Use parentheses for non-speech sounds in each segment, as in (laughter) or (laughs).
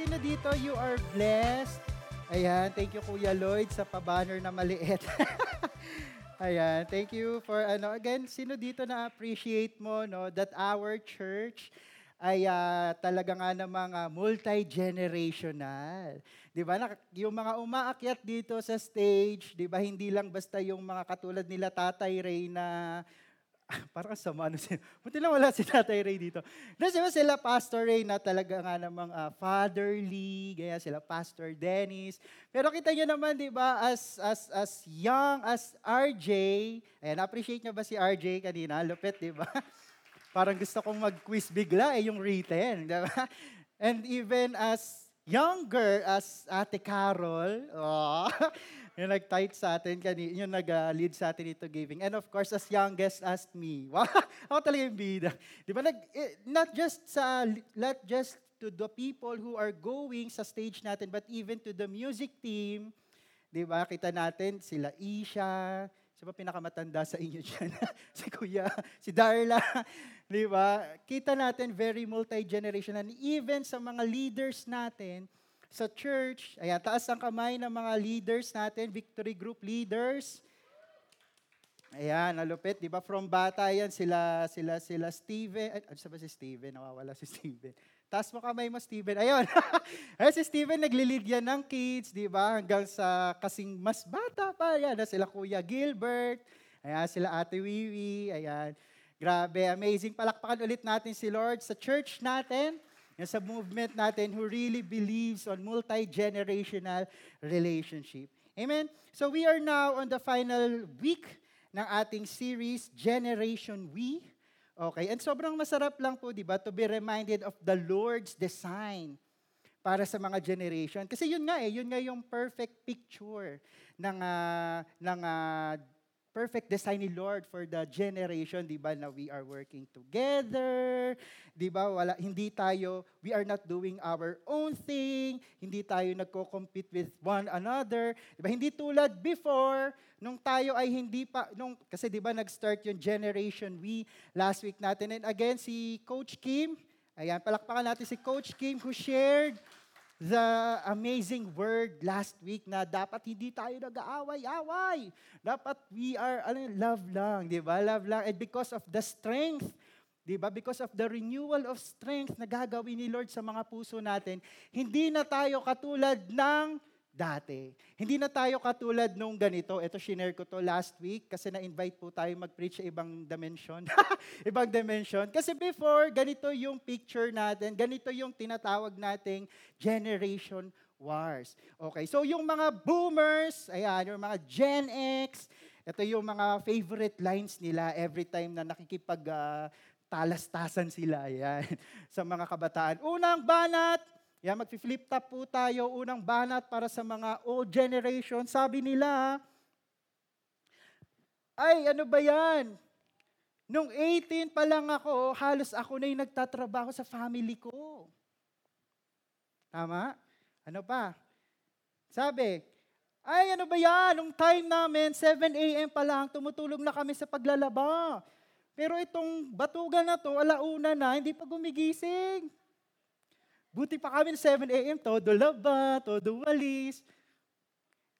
Sino dito you are blessed? Ayan, thank you Kuya Lloyd sa pa-banner na maliit. (laughs) Ayan, thank you for ano again, sino dito na appreciate mo no that our church ay uh, talaga nga namang uh, multi-generational. 'Di ba? Yung mga umaakyat dito sa stage, 'di ba? Hindi lang basta yung mga katulad nila Tatay Ray na (laughs) parang sama ano sila. Buti lang wala si Tatay Ray dito. Kasi sila Pastor Ray na talaga nga namang uh, fatherly, gaya sila Pastor Dennis. Pero kita niyo naman, di ba, as, as, as young as RJ, ayan, appreciate niyo ba si RJ kanina? Lupit, di ba? (laughs) Parang gusto kong mag-quiz bigla eh, yung written, di ba? And even as younger as Ate Carol, (laughs) oh, yung nag-tight sa atin, kani, yung nag-lead sa atin ito giving. And of course, as youngest as me. (laughs) Wow, ako talaga yung bida. Di ba? Nag, eh, not just sa, not just to the people who are going sa stage natin, but even to the music team. Di ba? Kita natin sila Isha, Siya ba pinakamatanda sa inyo dyan? (laughs) si Kuya, si Darla. Di ba? Kita natin very multi-generational. And even sa mga leaders natin, sa church. Ayan, taas ang kamay ng mga leaders natin, victory group leaders. Ayan, nalupit, di ba? From bata yan, sila, sila, sila Steven. Ay, ano ba si Steven? Nawawala si Steven. Taas mo kamay mo, Steven. Ayun. (laughs) Ayun, si Steven naglilid yan ng kids, di ba? Hanggang sa kasing mas bata pa. Ayan, sila Kuya Gilbert. Ayan, sila Ate Wiwi. Ayan. Grabe, amazing. Palakpakan ulit natin si Lord sa church natin sa movement natin who really believes on multi-generational relationship. Amen? So we are now on the final week ng ating series, Generation We. Okay, and sobrang masarap lang po, di ba, to be reminded of the Lord's design para sa mga generation. Kasi yun nga eh, yun nga yung perfect picture ng, uh, ng uh, perfect design ni Lord for the generation, 'di ba, na we are working together, 'di ba? Wala hindi tayo we are not doing our own thing, hindi tayo nagko-compete with one another, 'di ba? Hindi tulad before nung tayo ay hindi pa nung kasi 'di ba nag-start yung generation we last week natin and again si Coach Kim, ayan palakpakan natin si Coach Kim who shared the amazing word last week na dapat hindi tayo nag-aaway-away. Dapat we are, ano love lang, di ba? Love lang. And because of the strength, di ba? Because of the renewal of strength na gagawin ni Lord sa mga puso natin, hindi na tayo katulad ng dati. Hindi na tayo katulad nung ganito. Ito, shinare ko to last week kasi na-invite po tayo mag-preach sa ibang dimension. (laughs) ibang dimension. Kasi before, ganito yung picture natin, ganito yung tinatawag nating generation wars. Okay, so yung mga boomers, ayan, yung mga Gen X, ito yung mga favorite lines nila every time na nakikipag uh, talastasan sila, ayan, (laughs) sa mga kabataan. Unang banat, yan, mag-flip top po tayo. Unang banat para sa mga old generation. Sabi nila, ay, ano ba yan? Nung 18 pa lang ako, halos ako na yung nagtatrabaho sa family ko. Tama? Ano pa? Sabi, ay, ano ba yan? Nung time namin, 7 a.m. pa lang, tumutulog na kami sa paglalaba. Pero itong batugan na to, alauna na, hindi pa gumigising. Buti pa kami 7 a.m., todo laba, todo walis.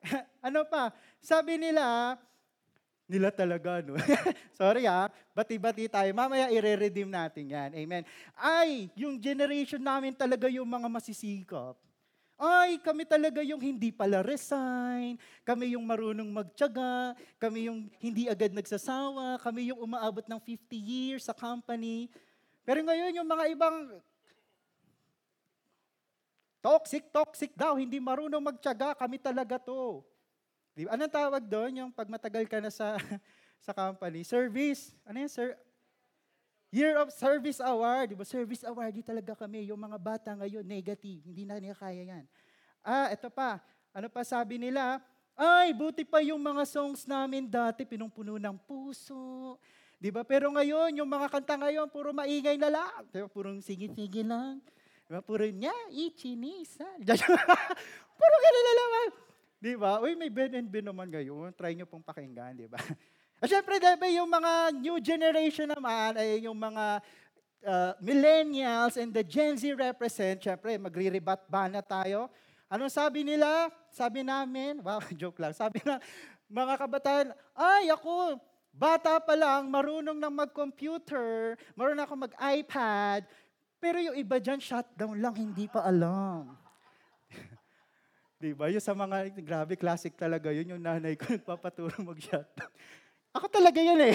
(laughs) ano pa? Sabi nila, nila talaga, no? (laughs) Sorry ah, bati-bati tayo. Mamaya ire-redeem natin yan. Amen. Ay, yung generation namin talaga yung mga masisikap. Ay, kami talaga yung hindi pala resign, kami yung marunong magtyaga, kami yung hindi agad nagsasawa, kami yung umaabot ng 50 years sa company. Pero ngayon, yung mga ibang Toxic, toxic daw, hindi marunong magtyaga, kami talaga to. Di ba? Anong tawag doon? Yung pag matagal ka na sa, (laughs) sa company? Service. Ano yan, sir? Year of Service Award. Di ba? Service Award, di talaga kami. Yung mga bata ngayon, negative. Hindi na nila kaya yan. Ah, ito pa. Ano pa sabi nila? Ay, buti pa yung mga songs namin dati, pinungpuno ng puso. Di ba? Pero ngayon, yung mga kanta ngayon, puro maingay na lang. Di ba? Purong sige-sige lang. Diba? Puro niya, ichinisa. (laughs) Puro ganun na naman. Di ba? Uy, may Ben and Ben naman ngayon. Try nyo pong pakinggan, di ba? (laughs) At syempre, diba, yung mga new generation naman, ay yung mga uh, millennials and the Gen Z represent, syempre, magre-rebat ba na tayo? Anong sabi nila? Sabi namin, (laughs) wow, joke lang. Sabi na, mga kabataan, ay ako, bata pa lang, marunong na mag-computer, marunong ako mag-iPad, pero yung iba dyan, shutdown lang, hindi pa alam. (laughs) Di ba? Yung sa mga, grabe, classic talaga yun. Yung nanay ko (laughs) nagpapaturo mag-shutdown. Ako talaga yun eh.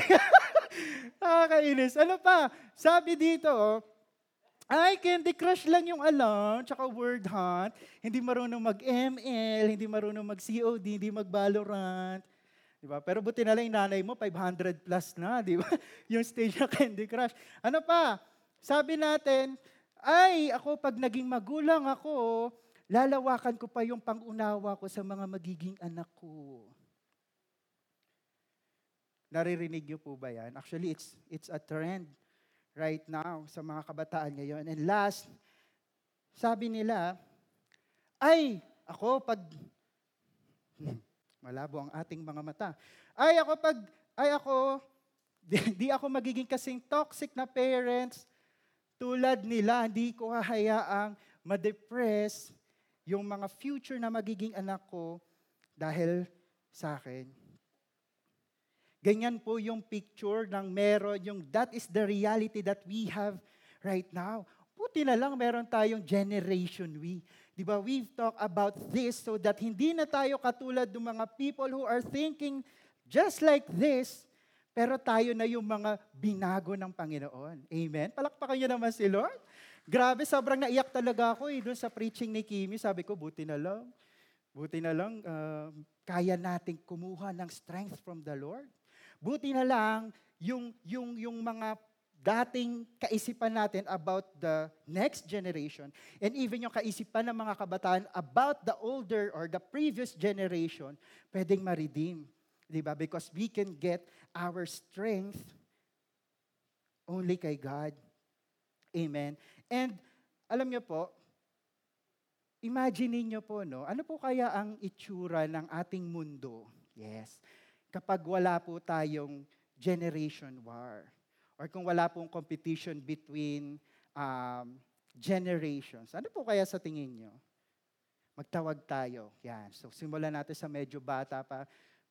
(laughs) Nakakainis. Ano pa? Sabi dito, oh, ay, Candy Crush lang yung alam, tsaka Word Hunt. Hindi marunong mag-ML, hindi marunong mag-COD, hindi mag-Valorant. Di ba? Pero buti na lang yung nanay mo, 500 plus na, di ba? yung stage na Candy Crush. Ano pa? Sabi natin, ay, ako pag naging magulang ako, lalawakan ko pa yung pangunawa ko sa mga magiging anak ko. Naririnig niyo po ba yan? Actually, it's, it's a trend right now sa mga kabataan ngayon. And last, sabi nila, ay, ako pag, malabo ang ating mga mata. Ay, ako pag, ay ako, (laughs) di, di ako magiging kasing toxic na parents tulad nila. Hindi ko hahayaang ma-depress yung mga future na magiging anak ko dahil sa akin. Ganyan po yung picture ng meron, yung that is the reality that we have right now. Puti na lang meron tayong generation we. Di ba? We've talked about this so that hindi na tayo katulad ng mga people who are thinking just like this, pero tayo na yung mga binago ng Panginoon. Amen? Palakpakan niyo naman si Lord. Grabe, sobrang naiyak talaga ako eh, doon sa preaching ni Kimi. Sabi ko, buti na lang. Buti na lang, uh, kaya nating kumuha ng strength from the Lord. Buti na lang yung, yung, yung mga dating kaisipan natin about the next generation and even yung kaisipan ng mga kabataan about the older or the previous generation, pwedeng ma-redeem. Di ba? Because we can get our strength only kay God. Amen. And alam niyo po, imagine niyo po, no? Ano po kaya ang itsura ng ating mundo? Yes kapag wala po tayong generation war or kung wala pong competition between um, generations. Ano po kaya sa tingin nyo? Magtawag tayo. Yan. So simulan natin sa medyo bata pa.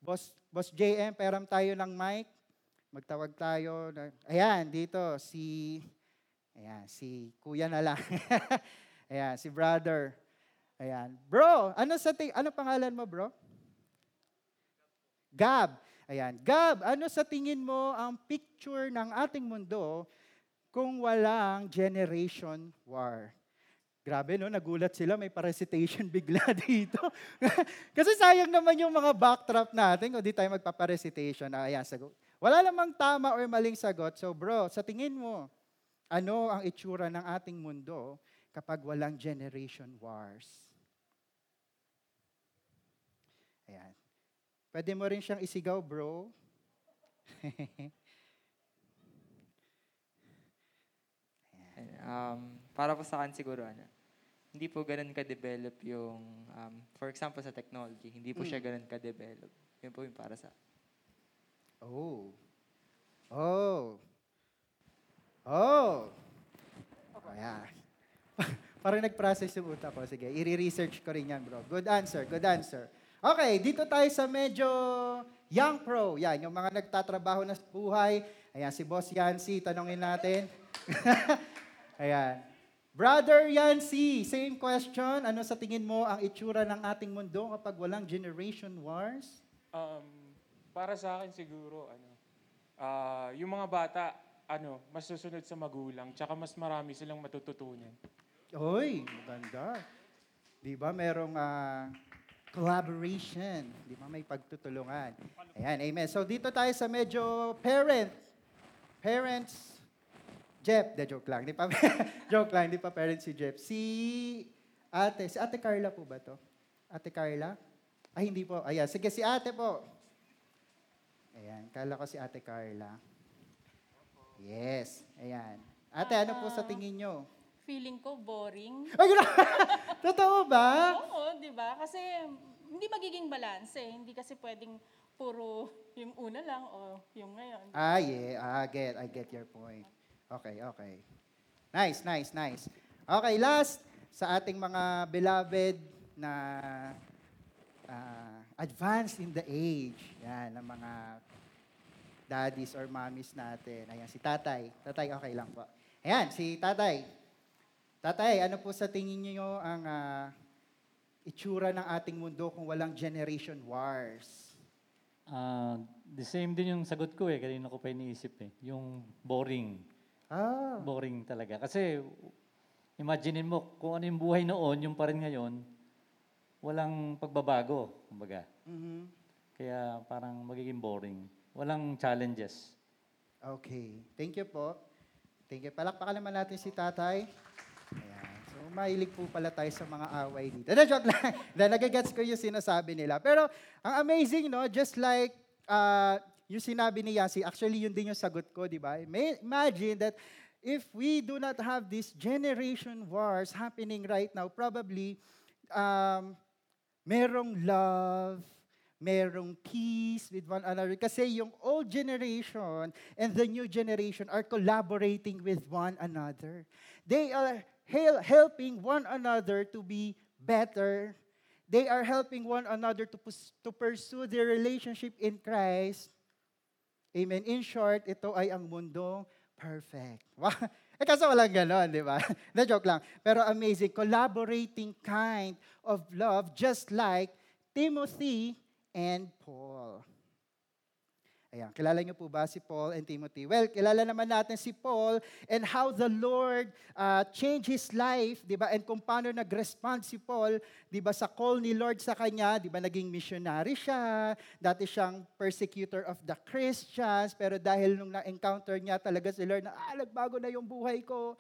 Boss, Boss JM, peram tayo ng mic. Magtawag tayo. Ayan, dito, si, ayan, si kuya na lang. (laughs) ayan, si brother. Ayan. Bro, ano sa ting ano pangalan mo, bro? Gab. Ayan. Gab, ano sa tingin mo ang picture ng ating mundo kung walang generation war? Grabe, no? Nagulat sila, may parecitation (laughs) bigla dito. (laughs) Kasi sayang naman yung mga backdrop natin kung di tayo magpaparecitation. Ah, ayan, sagot. Wala namang tama or maling sagot. So bro, sa tingin mo, ano ang itsura ng ating mundo kapag walang generation wars? Ayan. Pwede mo rin siyang isigaw, bro. (laughs) um, para po sa akin siguro, ano, hindi po ganun ka-develop yung, um, for example, sa technology, hindi po mm. siya ganun ka-develop. Yun po yung para sa Oh. Oh. Oh. Ayan. (laughs) Parang nag-process yung utak ko. Sige, i-research ko rin yan, bro. Good answer, good answer. Okay, dito tayo sa medyo young pro. Yan, yung mga nagtatrabaho na sa buhay. Ayan, si Boss Yancy, tanongin natin. (laughs) Ayan. Brother Yancy, same question. Ano sa tingin mo ang itsura ng ating mundo kapag walang generation wars? Um, para sa akin siguro, ano, uh, yung mga bata, ano, mas susunod sa magulang, tsaka mas marami silang matututunan. Oy, maganda. Di ba merong uh, collaboration. Di ba? May pagtutulungan. Ayan, amen. So dito tayo sa medyo parent. Parents. Jeff, de joke lang. Di pa, (laughs) joke lang, di pa parents si Jeff. Si ate, si ate Carla po ba to? Ate Carla? Ay, hindi po. Ayan, sige, si ate po. Ayan, kala ko si ate Carla. Yes, ayan. Ate, ano po sa tingin nyo? feeling ko boring. Ay, (laughs) Totoo ba? Oo, di ba? Kasi hindi magiging balance eh. Hindi kasi pwedeng puro yung una lang o yung ngayon. Ah, yeah. Ah, get, I get your point. Okay, okay. Nice, nice, nice. Okay, last sa ating mga beloved na ah, advanced in the age. Yan, ng mga daddies or mommies natin. Ayan, si tatay. Tatay, okay lang po. Ayan, si tatay. Tatay, ano po sa tingin niyo ang ah, itsura ng ating mundo kung walang generation wars? Ah, the same din yung sagot ko eh. Kanina ko pa iniisip eh. Yung boring. Ah, Boring talaga. Kasi, imaginein mo, kung ano yung buhay noon, yung pa rin ngayon, walang pagbabago, kumbaga. mhm. Kaya parang magiging boring. Walang challenges. Okay. Thank you po. Thank you. Palakpakan naman natin si tatay. Ayan. So, mahilig po pala tayo sa mga away dito. Na joke lang. (laughs) Na nagagets ko yung sinasabi nila. Pero, ang amazing, no? Just like uh, yung sinabi ni Yasi, actually, yun din yung sagot ko, di ba? Imagine that if we do not have this generation wars happening right now, probably, um, merong love, merong peace with one another. Kasi yung old generation and the new generation are collaborating with one another. They are hel- helping one another to be better. They are helping one another to, to pursue their relationship in Christ. Amen. In short, ito ay ang mundo perfect. (laughs) Eh kaso walang ganon, di ba? (laughs) Na-joke lang. Pero amazing. Collaborating kind of love just like Timothy and Paul. Ayan, kilala niyo po ba si Paul and Timothy? Well, kilala naman natin si Paul and how the Lord uh, changed his life, di ba? And kung paano nag-respond si Paul, di ba, sa call ni Lord sa kanya, di ba, naging missionary siya, dati siyang persecutor of the Christians, pero dahil nung na-encounter niya talaga si Lord na, ah, nagbago na yung buhay ko,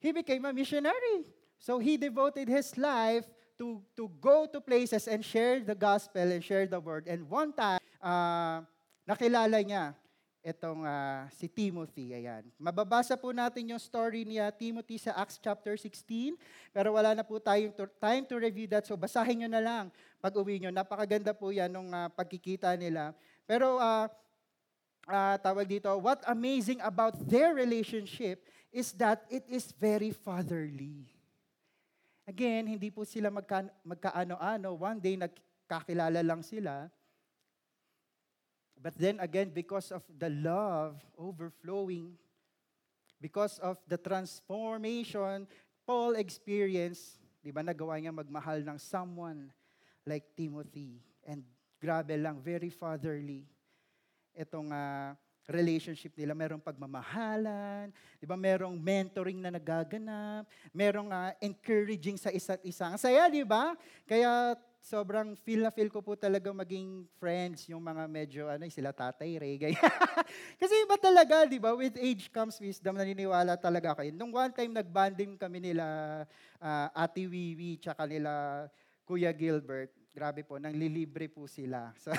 he became a missionary. So he devoted his life to, to go to places and share the gospel and share the word. And one time, uh, nakilala niya itong ah, si Timothy. Ayan. Mababasa po natin yung story ni Timothy sa Acts chapter 16, pero wala na po tayong to- time to review that. So basahin nyo na lang pag uwi nyo. Napakaganda po yan nung ah, pagkikita nila. Pero ah, ah, tawag dito, what amazing about their relationship is that it is very fatherly. Again, hindi po sila magka, magkaano-ano. One day, nagkakilala lang sila. But then again, because of the love overflowing, because of the transformation Paul experienced, di ba, nagawa niya magmahal ng someone like Timothy. And grabe lang, very fatherly. Itong ah, relationship nila, merong pagmamahalan, di ba, merong mentoring na nagaganap, merong ah, encouraging sa isa't isa. Ang saya, di ba? Kaya sobrang feel na feel ko po talaga maging friends yung mga medyo, ano, sila tatay, (laughs) ganyan. Kasi iba talaga, di ba? With age comes wisdom, naniniwala talaga ako. Nung one time, nag-bonding kami nila ah, Ate Wiwi, tsaka nila Kuya Gilbert. Grabe po, nang lilibre po sila. (laughs) So,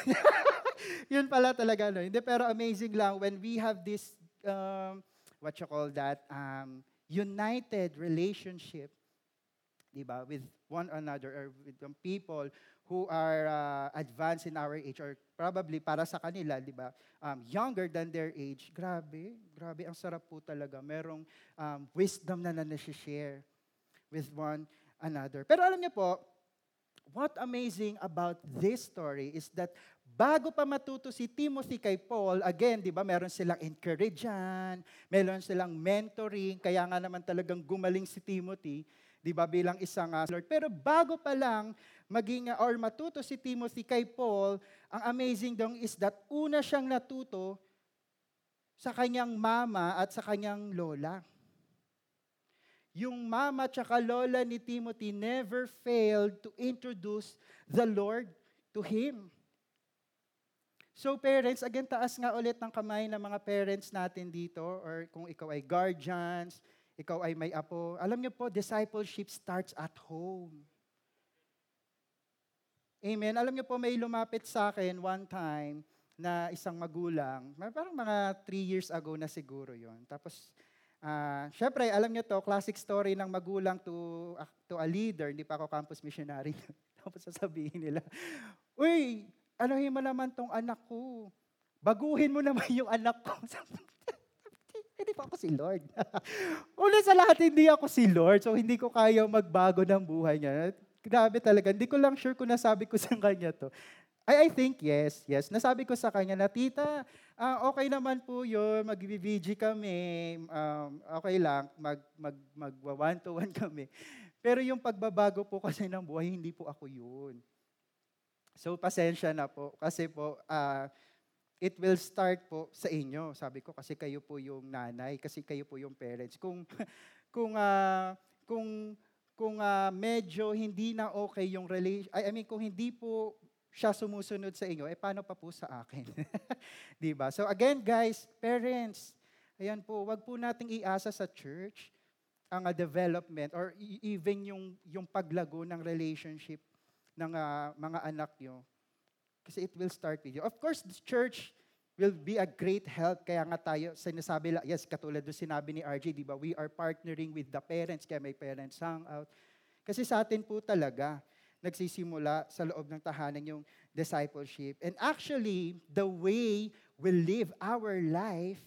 yun pala talaga, no? Hindi, pero amazing lang when we have this, um, what you call that, um, united relationship, di ba, with one another or with some people who are uh, advanced in our age or probably para sa kanila, di ba, um, younger than their age. Grabe, grabe, ang sarap po talaga. Merong um, wisdom na na share with one another. Pero alam niyo po, what amazing about this story is that bago pa matuto si Timothy kay Paul, again, di ba, meron silang encouragean, meron silang mentoring, kaya nga naman talagang gumaling si Timothy, di ba, bilang isang uh, Lord. Pero bago pa lang maging, uh, or matuto si Timothy kay Paul, ang amazing dong is that una siyang natuto sa kanyang mama at sa kanyang lola yung mama at lola ni Timothy never failed to introduce the Lord to him. So parents, again, taas nga ulit ng kamay ng mga parents natin dito or kung ikaw ay guardians, ikaw ay may apo. Alam niyo po, discipleship starts at home. Amen. Alam niyo po, may lumapit sa akin one time na isang magulang, parang mga three years ago na siguro yon. Tapos Ah, syempre, alam niyo to, classic story ng magulang to ah, to a leader, hindi pa ako campus missionary. (laughs) Tapos sasabihin nila, Uy, anuhin mo naman tong anak ko. Baguhin mo naman yung anak ko. (laughs) hindi pa ako si Lord. (laughs) Una sa lahat, hindi ako si Lord. So, hindi ko kaya magbago ng buhay niya. Grabe talaga. Hindi ko lang sure kung nasabi ko (laughs) sa kanya to. I, I think yes, yes. Nasabi ko sa kanya na, tita, ah, okay naman po yun, mag-VG kami, um, okay lang, mag, mag, mag one to one kami. Pero yung pagbabago po kasi ng buhay, hindi po ako yun. So, pasensya na po. Kasi po, ah, it will start po sa inyo. Sabi ko kasi kayo po yung nanay, kasi kayo po yung parents. Kung (laughs) kung uh, kung kung uh, medyo hindi na okay yung relation, I, mean kung hindi po siya sumusunod sa inyo, eh paano pa po sa akin? (laughs) 'Di ba? So again, guys, parents, ayan po, wag po nating iasa sa church ang uh, development or even yung yung paglago ng relationship ng uh, mga anak nyo kasi it will start with you. Of course, the church will be a great help. Kaya nga tayo, sinasabi lang, yes, katulad doon sinabi ni RJ, di ba? We are partnering with the parents, kaya may parents hangout. Kasi sa atin po talaga, nagsisimula sa loob ng tahanan yung discipleship. And actually, the way we live our life,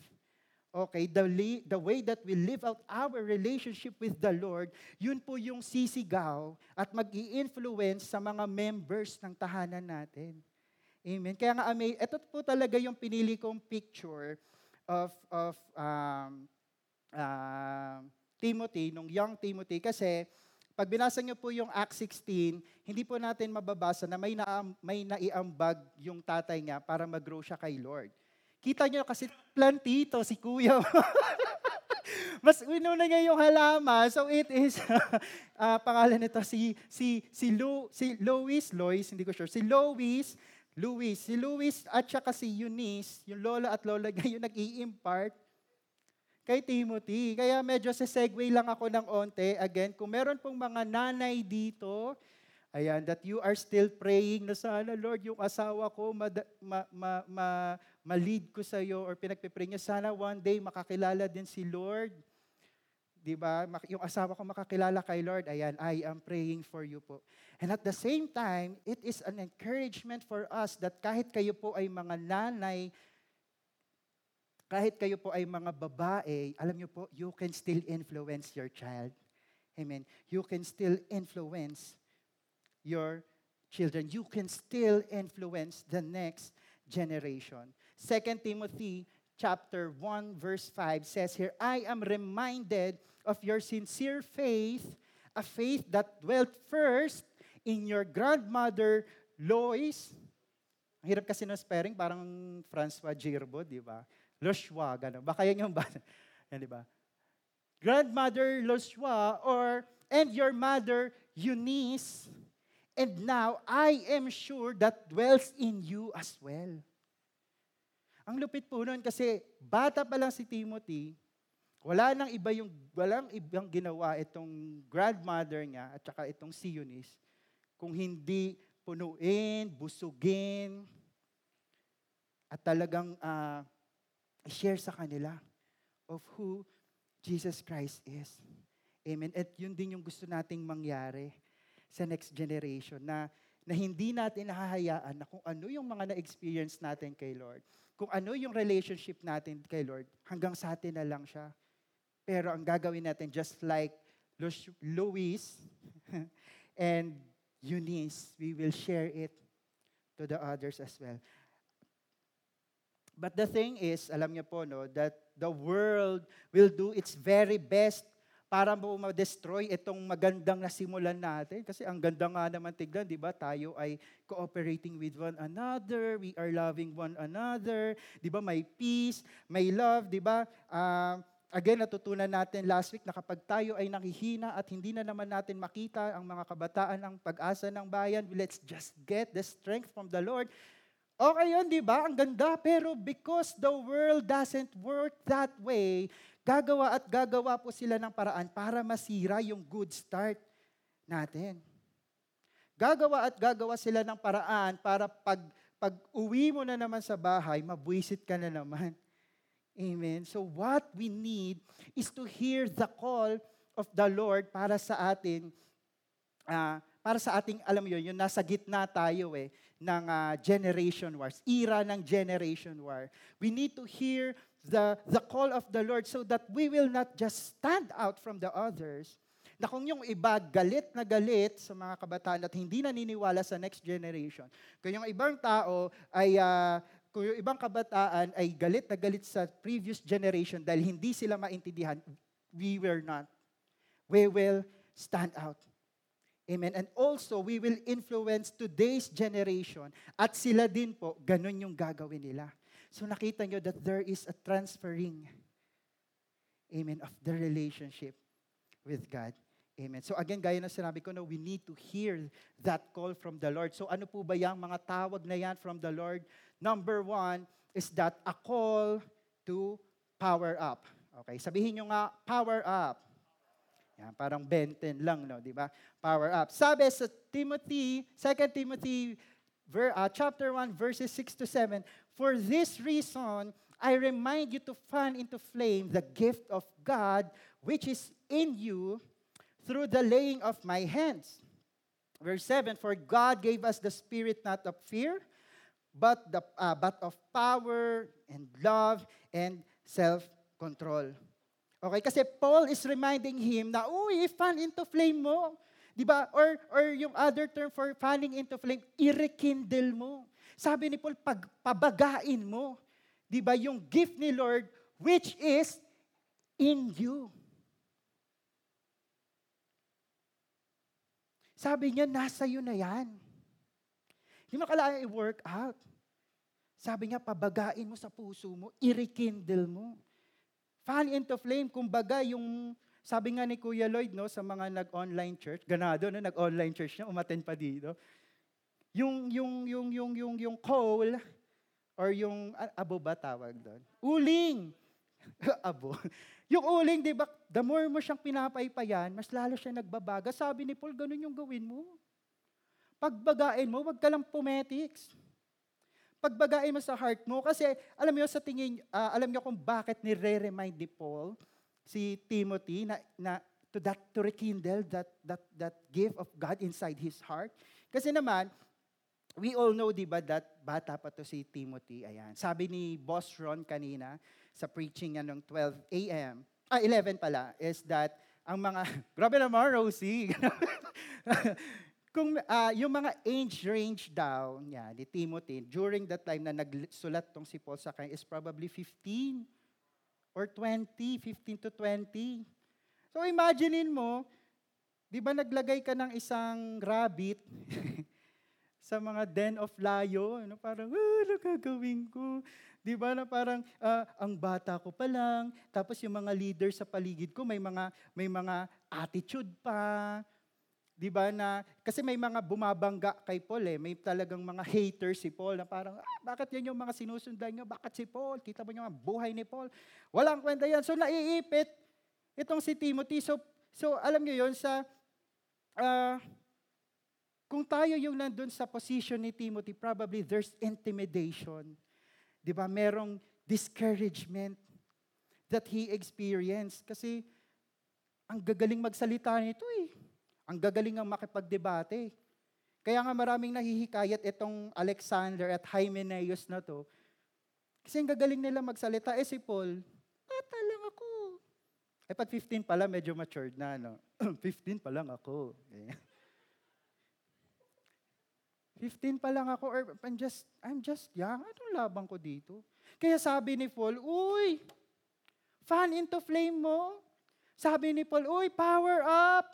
okay, the, li- the way that we live out our relationship with the Lord, yun po yung sisigaw at mag influence sa mga members ng tahanan natin. Amen. Kaya nga, may, ito po talaga yung pinili kong picture of, of um, uh, Timothy, nung young Timothy, kasi pag binasa niyo po yung Acts 16, hindi po natin mababasa na may, na, may naiambag yung tatay niya para mag-grow siya kay Lord. Kita niyo kasi plantito si kuya. (laughs) Mas inuna niya yung halaman. So it is, uh, (laughs) pangalan nito si, si, si, Lu, si Lois, Lois, hindi ko sure, si Lois, Luis. Si Luis at saka si Eunice, yung lola at lola yung nag-i-impart kay Timothy. Kaya medyo sa segue lang ako ng onte. Again, kung meron pong mga nanay dito, ayan, that you are still praying na sana, Lord, yung asawa ko, ma, ma, ma, ma, ma-lead ko sa iyo or pinagpipray niya, sana one day makakilala din si Lord. 'Di ba? Yung asawa ko makakilala kay Lord, ayan, I am praying for you po. And at the same time, it is an encouragement for us that kahit kayo po ay mga nanay, kahit kayo po ay mga babae, alam niyo po, you can still influence your child. Amen. You can still influence your children. You can still influence the next generation. 2 Timothy chapter 1 verse 5 says here, I am reminded of your sincere faith, a faith that dwelt first in your grandmother Lois. Ang hirap kasi ng spelling, parang Francois Girbo, di ba? Loshua, gano'n. Baka yan yung ba? Yan, di ba? Grandmother Loshua or and your mother Eunice, and now I am sure that dwells in you as well. Ang lupit po nun kasi bata pa lang si Timothy, wala nang iba yung, walang ibang ginawa itong grandmother niya at saka itong si Eunice kung hindi punuin, busugin, at talagang uh, share sa kanila of who Jesus Christ is. Amen. At yun din yung gusto nating mangyari sa next generation na na hindi natin nahahayaan na kung ano yung mga na-experience natin kay Lord, kung ano yung relationship natin kay Lord, hanggang sa atin na lang siya. Pero ang gagawin natin, just like Louis (laughs) and Eunice, we will share it to the others as well. But the thing is, alam niyo po, no, that the world will do its very best para mo ma-destroy itong magandang nasimulan natin. Kasi ang ganda nga naman tignan, di ba? Tayo ay cooperating with one another, we are loving one another, di ba? May peace, may love, di ba? Uh, Again, natutunan natin last week na kapag tayo ay nakihina at hindi na naman natin makita ang mga kabataan ng pag-asa ng bayan, let's just get the strength from the Lord. Okay yun, di ba? Ang ganda. Pero because the world doesn't work that way, gagawa at gagawa po sila ng paraan para masira yung good start natin. Gagawa at gagawa sila ng paraan para pag, pag uwi mo na naman sa bahay, mabwisit ka na naman. Amen. So what we need is to hear the call of the Lord para sa atin, uh, para sa ating, alam mo yun, yung nasa gitna tayo eh, ng uh, generation wars, era ng generation war. We need to hear the, the call of the Lord so that we will not just stand out from the others, na kung yung iba galit na galit sa mga kabataan at hindi naniniwala sa next generation, kung yung ibang tao ay, ah, kung yung ibang kabataan ay galit na galit sa previous generation dahil hindi sila maintindihan, we will not. We will stand out. Amen. And also, we will influence today's generation. At sila din po, ganun yung gagawin nila. So nakita nyo that there is a transferring, amen, of the relationship with God. Amen. So again, gaya na sinabi ko, no, we need to hear that call from the Lord. So ano po ba yung mga tawag na yan from the Lord? Number one is that a call to power up. Okay, sabihin nyo nga, power up. Yan, parang benten lang, no, di ba? Power up. Sabi sa Timothy, 2 Timothy ver, uh, chapter 1 verses 6 to 7, For this reason, I remind you to fan into flame the gift of God which is in you through the laying of my hands. Verse 7, For God gave us the spirit not of fear, but, the, uh, but of power and love and self-control. Okay, kasi Paul is reminding him na, uy, fan into flame mo. Di ba? Or, or yung other term for fanning into flame, i-rekindle mo. Sabi ni Paul, pag, pabagain mo. Di ba? Yung gift ni Lord, which is in you. Sabi niya, nasa iyo na yan. Hindi mo kailangan i-work out. Sabi niya, pabagain mo sa puso mo, i-rekindle mo. Fan into flame, kumbaga yung, sabi nga ni Kuya Lloyd, no, sa mga nag-online church, ganado, no, nag-online church niya, umaten pa dito. Yung, yung, yung, yung, yung, yung coal, or yung, ah, abo ba tawag doon? Uling! (laughs) abo. Yung uling, di ba, the more mo siyang pinapaypayan, mas lalo siya nagbabaga. Sabi ni Paul, ganun yung gawin mo. Pagbagain mo, wag ka lang pumetics pagbagain mo sa heart mo. Kasi alam mo sa tingin, uh, alam niyo kung bakit ni-remind ni Paul si Timothy na, na to that to rekindle that that that gift of God inside his heart. Kasi naman, we all know 'di ba that bata pa to si Timothy. Ayan. Sabi ni Boss Ron kanina sa preaching niya ng 12 a.m. Ah, 11 pala, is that ang mga, (laughs) grabe naman, Rosie. (laughs) kung uh, yung mga age range daw niya ni Timothy during that time na nagsulat tong si Paul sa kanya is probably 15 or 20, 15 to 20. So imaginein mo, 'di ba naglagay ka ng isang rabbit (laughs) sa mga den of layo, ano parang ah, ano gagawin ko? 'Di ba na parang uh, ang bata ko pa lang, tapos yung mga leader sa paligid ko may mga may mga attitude pa, 'Di ba na kasi may mga bumabangga kay Paul eh, may talagang mga haters si Paul na parang ah, bakit yan yung mga sinusundan niyo? Bakit si Paul? Kita mo yung buhay ni Paul. Walang kwenta yan. So naiipit itong si Timothy. So so alam niyo yon sa uh, kung tayo yung nandun sa position ni Timothy, probably there's intimidation. 'Di ba? Merong discouragement that he experienced kasi ang gagaling magsalita nito eh. Ang gagaling ang makipagdebate. Kaya nga maraming nahihikayat itong Alexander at Hymenaeus na to. Kasi ang gagaling nila magsalita. Eh si Paul, bata lang ako. Eh pag 15 pala, medyo matured na. No? (clears throat) 15 pa lang ako. Eh. 15 pa lang ako or I'm just, I'm just young. Anong labang ko dito? Kaya sabi ni Paul, Uy, fan into flame mo. Sabi ni Paul, Uy, power up.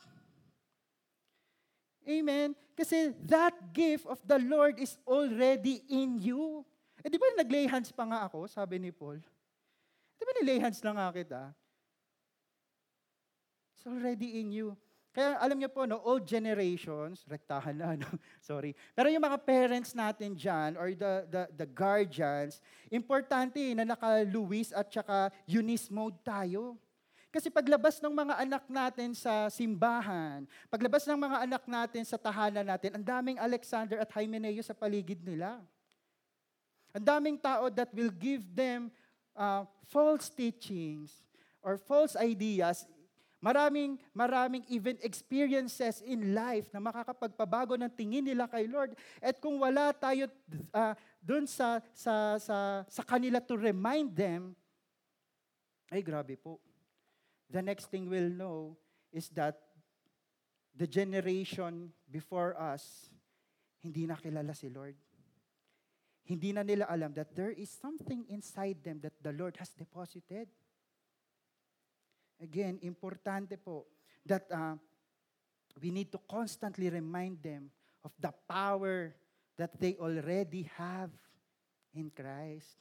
Amen? Kasi that gift of the Lord is already in you. Eh di ba naglay hands pa nga ako, sabi ni Paul? Di ba nilay hands lang nga kita? It's already in you. Kaya alam niyo po, no, old generations, rektahan na, (laughs) no? sorry. Pero yung mga parents natin dyan, or the, the, the guardians, importante na naka-Luis at saka Eunice mode tayo. Kasi paglabas ng mga anak natin sa simbahan, paglabas ng mga anak natin sa tahanan natin, ang daming Alexander at Hymenaeus sa paligid nila. Ang daming tao that will give them uh, false teachings or false ideas. Maraming, maraming even experiences in life na makakapagpabago ng tingin nila kay Lord. At kung wala tayo uh, doon sa, sa, sa, sa kanila to remind them, ay grabe po. The next thing we'll know is that the generation before us, hindi na kilala si Lord. Hindi na nila alam that there is something inside them that the Lord has deposited. Again, importante po that uh, we need to constantly remind them of the power that they already have in Christ.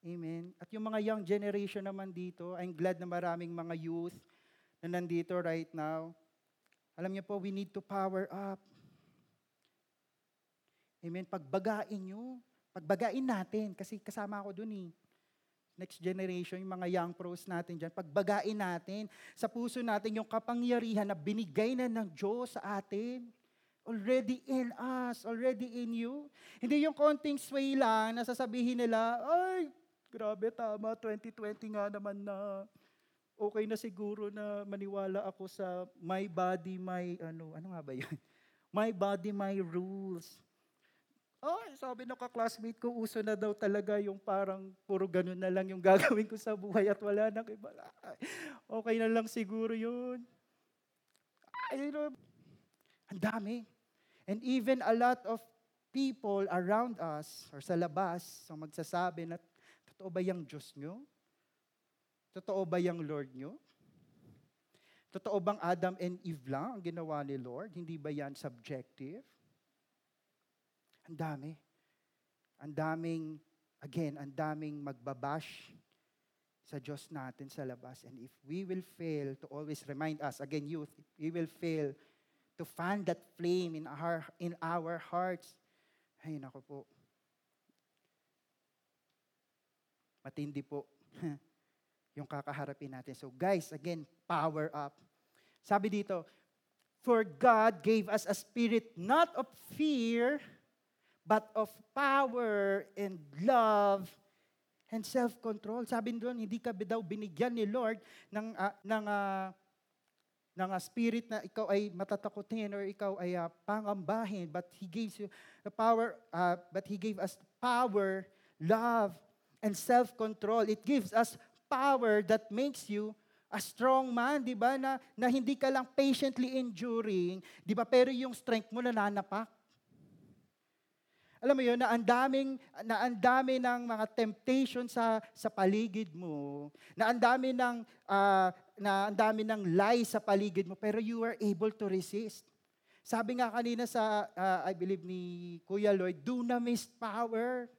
Amen. At yung mga young generation naman dito, I'm glad na maraming mga youth na nandito right now. Alam niyo po, we need to power up. Amen. Pagbagain nyo. Pagbagain natin. Kasi kasama ako dun eh. Next generation, yung mga young pros natin dyan. Pagbagain natin. Sa puso natin yung kapangyarihan na binigay na ng Diyos sa atin. Already in us, already in you. Hindi yung konting sway lang na sasabihin nila, ay, grabe, tama, 2020 nga naman na okay na siguro na maniwala ako sa my body, my, ano, ano nga ba yun? (laughs) My body, my rules. Oh, sabi ng ka-classmate ko, uso na daw talaga yung parang puro ganun na lang yung (laughs) gagawin ko sa buhay at wala nang iba. Ay, Okay na lang siguro yun. You know, ang dami. And even a lot of people around us or sa labas ang magsasabi na, totoo ba yung Diyos nyo? Totoo ba yung Lord nyo? Totoo bang Adam and Eve lang ang ginawa ni Lord? Hindi ba yan subjective? Ang dami. Ang daming, again, ang daming magbabash sa Diyos natin sa labas. And if we will fail to always remind us, again, youth, we will fail to fan that flame in our, in our hearts, ay, nako po. Matindi po (laughs) yung kakaharapin natin. So guys, again, power up. Sabi dito, For God gave us a spirit not of fear, but of power and love and self-control. Sabi doon, hindi ka daw binigyan ni Lord ng, uh, ng, uh, ng uh, spirit na ikaw ay matatakotin or ikaw ay uh, pangambahin, but He gives you the power, uh, but He gave us power, love, and self-control. It gives us power that makes you a strong man, di ba? Na, na hindi ka lang patiently enduring, di ba? Pero yung strength mo nananapak. Alam mo yun, na ang daming, na ang dami ng mga temptation sa, sa paligid mo, na ang dami ng, uh, na ang dami ng lies sa paligid mo, pero you are able to resist. Sabi nga kanina sa, uh, I believe ni Kuya Lloyd, dunamis power.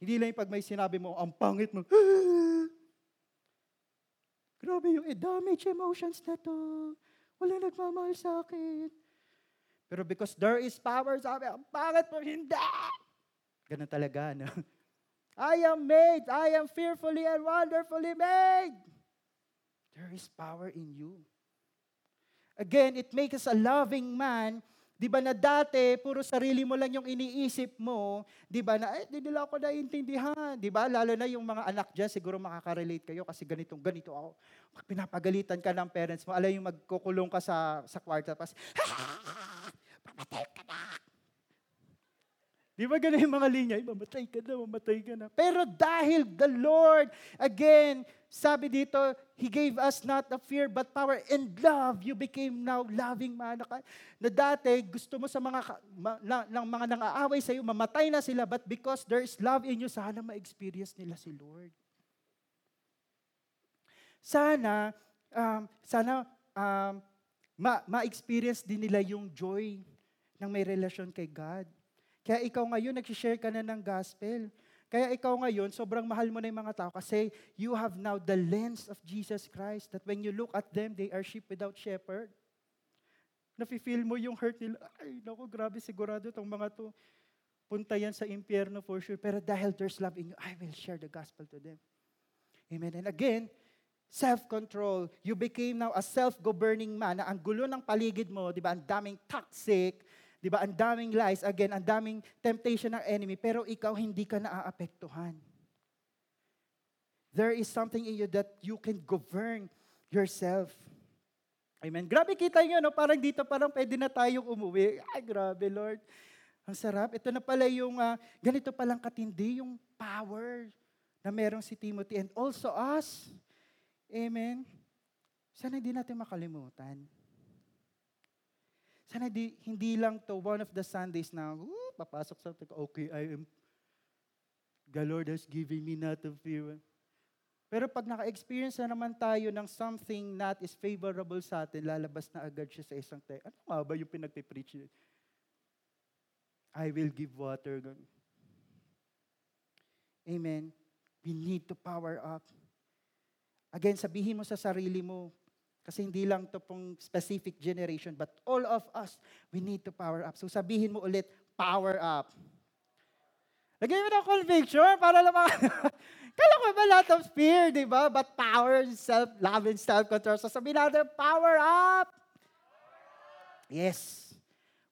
Hindi lang pag may sinabi mo, ang pangit mo, (gasps) Grabe yung damage emotions na to. Wala nagmamahal sa akin. Pero because there is power, sabi, pangit mo, hindi! Ganun talaga, no? (laughs) I am made, I am fearfully and wonderfully made. There is power in you. Again, it makes us a loving man Di ba na dati, puro sarili mo lang yung iniisip mo, di ba na, eh, di nila ako naiintindihan. Di ba? Lalo na yung mga anak dyan, siguro makaka-relate kayo kasi ganitong, ganito ako. Pag pinapagalitan ka ng parents mo, alam yung magkukulong ka sa, sa kwarto, tapos, (laughs) pamatay ka na. Di ba ganun yung mga linya? Mamatay ka na, mamatay ka na. Pero dahil the Lord, again, sabi dito, He gave us not a fear but power and love. You became now loving man. Na dati, gusto mo sa mga, ma, na, ng mga nang-aaway sa iyo, mamatay na sila, but because there is love in you, sana ma-experience nila si Lord. Sana, um, sana um, ma- ma-experience din nila yung joy ng may relasyon kay God. Kaya ikaw ngayon, nag-share ka na ng gospel. Kaya ikaw ngayon, sobrang mahal mo na yung mga tao kasi you have now the lens of Jesus Christ that when you look at them, they are sheep without shepherd. Nafe-feel mo yung hurt nila. Ay, naku, grabe, sigurado itong mga to. Punta yan sa impyerno for sure. Pero dahil there's love in you, I will share the gospel to them. Amen. And again, self-control. You became now a self-governing man na ang gulo ng paligid mo, di ba, ang daming toxic, Di ba? Ang daming lies. Again, ang daming temptation ng enemy. Pero ikaw hindi ka naaapektuhan. There is something in you that you can govern yourself. Amen. Grabe kita nyo, no? Parang dito parang pwede na tayong umuwi. Ay, grabe, Lord. Ang sarap. Ito na pala yung, uh, ganito palang katindi, yung power na merong si Timothy and also us. Amen. Sana hindi natin makalimutan. Sana di, hindi lang to one of the Sundays na, "Woo, papasok sa, okay, I am, the Lord has given me not of fear. Pero pag naka-experience na naman tayo ng something not is favorable sa atin, lalabas na agad siya sa isang tayo. Ano nga ba yung pinagpipreach? I will give water. Amen. We need to power up. Again, sabihin mo sa sarili mo, kasi hindi lang to pong specific generation, but all of us, we need to power up. So sabihin mo ulit, power up. Lagyan mo ng conviction para mga... (laughs) Kala ko ba lot of fear, di ba? But power, self-love, and self-control. So sabihin natin, power up! Yes.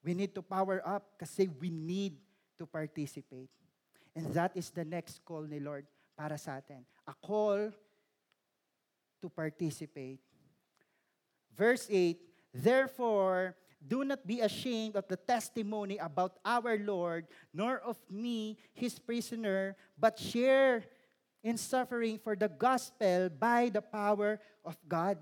We need to power up kasi we need to participate. And that is the next call ni Lord para sa atin. A call to participate. Verse 8, Therefore, do not be ashamed of the testimony about our Lord, nor of me, his prisoner, but share in suffering for the gospel by the power of God.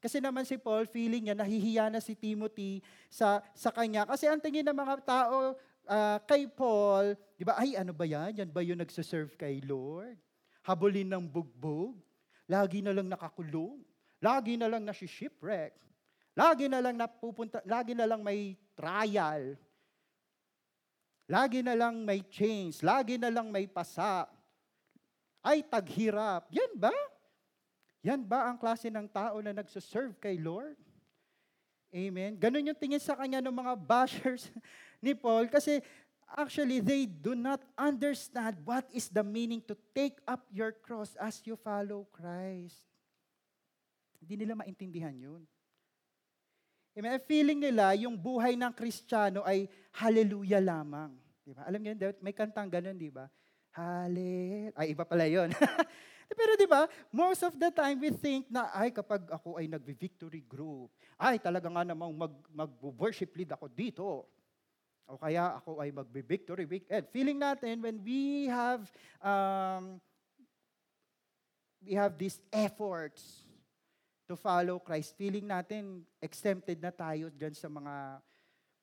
Kasi naman si Paul, feeling niya, nahihiya na si Timothy sa, sa kanya. Kasi ang tingin ng mga tao ah, kay Paul, di ba, ay ano ba yan? Yan ba yung nagsaserve kay Lord? Habulin ng bugbog? Lagi na lang nakakulong? Lagi na lang nasi-shipwreck? Lagi na lang napupunta, lagi na lang may trial? Lagi na lang may chains? Lagi na lang may pasa? Ay, taghirap. Yan ba? Yan ba ang klase ng tao na nagsaserve kay Lord? Amen. Ganon yung tingin sa kanya ng mga bashers (laughs) ni Paul kasi actually they do not understand what is the meaning to take up your cross as you follow Christ. Hindi nila maintindihan yun. Amen. Feeling nila yung buhay ng Kristiyano ay hallelujah lamang. Di ba? Alam niyo, may kantang ganun, di ba? Hallelujah. Ay, iba pala yun. (laughs) Pero di ba, most of the time we think na, ay kapag ako ay nag-victory group, ay talaga nga namang mag, mag-worship lead ako dito. O kaya ako ay mag-victory weekend. Feeling natin when we have um, we have these efforts to follow Christ, feeling natin exempted na tayo dyan sa mga